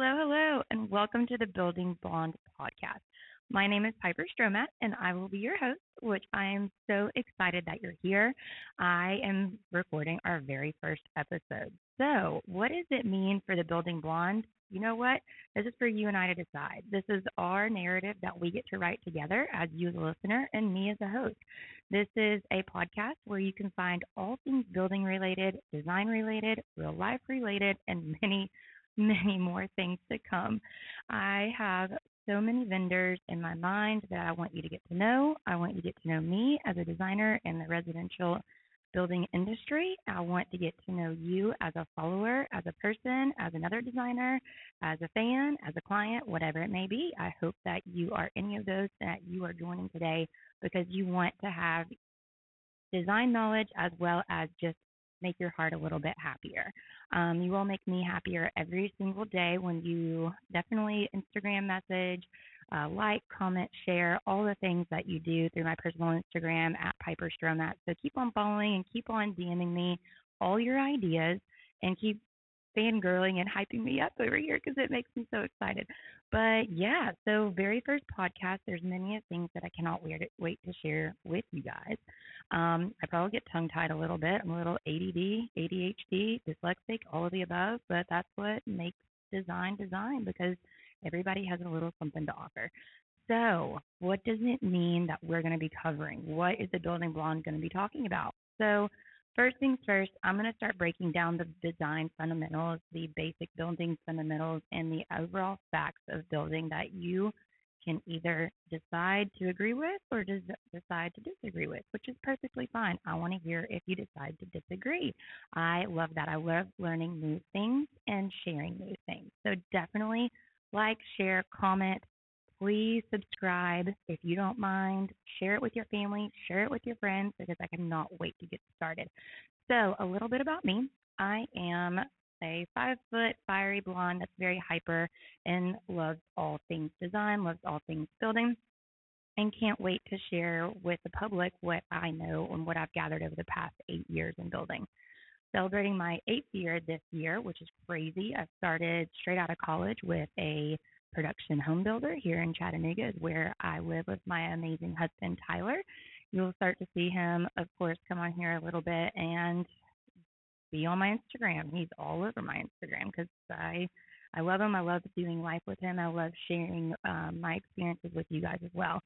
Hello, hello, and welcome to the Building Blonde podcast. My name is Piper Stromat, and I will be your host, which I am so excited that you're here. I am recording our very first episode. So, what does it mean for the Building Blonde? You know what? This is for you and I to decide. This is our narrative that we get to write together as you, the listener, and me as a host. This is a podcast where you can find all things building related, design related, real life related, and many, many more things to come. I have so many vendors in my mind that I want you to get to know. I want you to get to know me as a designer in the residential building industry. I want to get to know you as a follower, as a person, as another designer, as a fan, as a client, whatever it may be. I hope that you are any of those that you are joining today because you want to have design knowledge as well as just make your heart a little bit happier. Um, you will make me happier every single day when you definitely Instagram message, uh, like, comment, share, all the things that you do through my personal Instagram at Piper Stromat. So keep on following and keep on DMing me all your ideas and keep fangirling and hyping me up over here because it makes me so excited. But yeah, so very first podcast, there's many things that I cannot wait, to share with you guys. Um, I probably get tongue tied a little bit. I'm a little ADD, ADHD, dyslexic, all of the above, but that's what makes design design because everybody has a little something to offer. So, what does it mean that we're going to be covering? What is the building blonde going to be talking about? So, First things first, I'm going to start breaking down the design fundamentals, the basic building fundamentals, and the overall facts of building that you can either decide to agree with or decide to disagree with, which is perfectly fine. I want to hear if you decide to disagree. I love that. I love learning new things and sharing new things. So definitely like, share, comment, please subscribe if you don't mind. Share it with your family, share it with your friends because I cannot wait to get started. So, a little bit about me. I am a five foot fiery blonde that's very hyper and loves all things design, loves all things building, and can't wait to share with the public what I know and what I've gathered over the past eight years in building. Celebrating my eighth year this year, which is crazy. I started straight out of college with a production home builder here in Chattanooga, is where I live with my amazing husband, Tyler. You'll start to see him, of course, come on here a little bit and be on my Instagram. He's all over my Instagram because I I love him. I love doing life with him. I love sharing um, my experiences with you guys as well.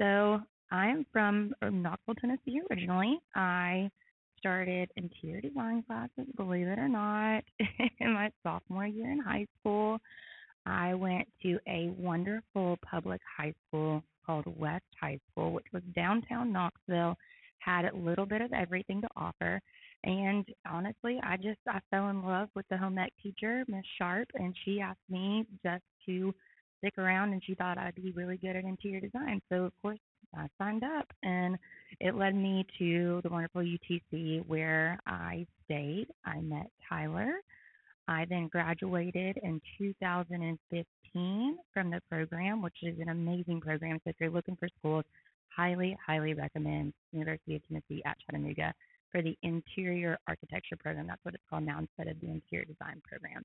So I'm from Knoxville, Tennessee originally. I started interior design classes, believe it or not, in my sophomore year in high school. I went to a wonderful public high school called West High School, which was downtown Knoxville, had a little bit of everything to offer. And honestly, I just I fell in love with the home ec teacher, Miss Sharp, and she asked me just to stick around and she thought I'd be really good at interior design. So of course I signed up and it led me to the wonderful UTC where I stayed. I met Tyler I then graduated in 2015 from the program, which is an amazing program. So if you're looking for schools, highly, highly recommend University of Tennessee at Chattanooga for the interior architecture program. That's what it's called now instead of the interior design program.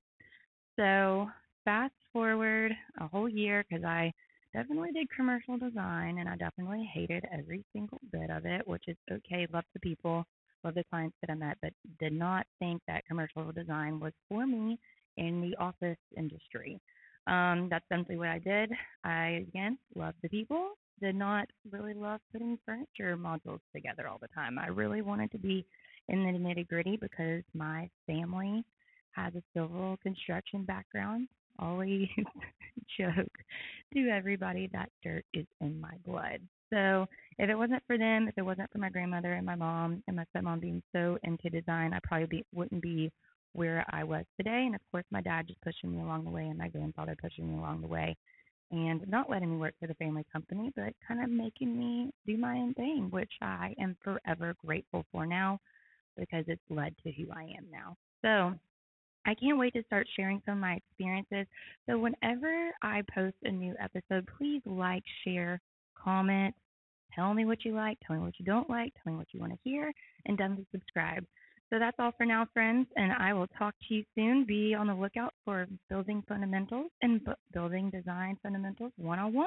So fast forward a whole year because I definitely did commercial design and I definitely hated every single bit of it, which is okay. Love the people, of the clients that I met, but did not think that commercial design was for me in the office industry. Um, that's simply what I did. I, again, loved the people, did not really love putting furniture modules together all the time. I really wanted to be in the nitty gritty because my family has a civil construction background. Always joke to everybody that dirt is in my blood. So if it wasn't for them, if it wasn't for my grandmother and my mom and my stepmom being so into design, I probably be, wouldn't be where I was today. And of course, my dad just pushing me along the way and my grandfather pushing me along the way and not letting me work for the family company, but kind of making me do my own thing, which I am forever grateful for now because it's led to who I am now. So I can't wait to start sharing some of my experiences. So whenever I post a new episode, please like, share, comment, tell me what you like, tell me what you don't like, tell me what you want to hear, and definitely subscribe. So that's all for now, friends, and I will talk to you soon. Be on the lookout for Building Fundamentals and Building Design Fundamentals 101.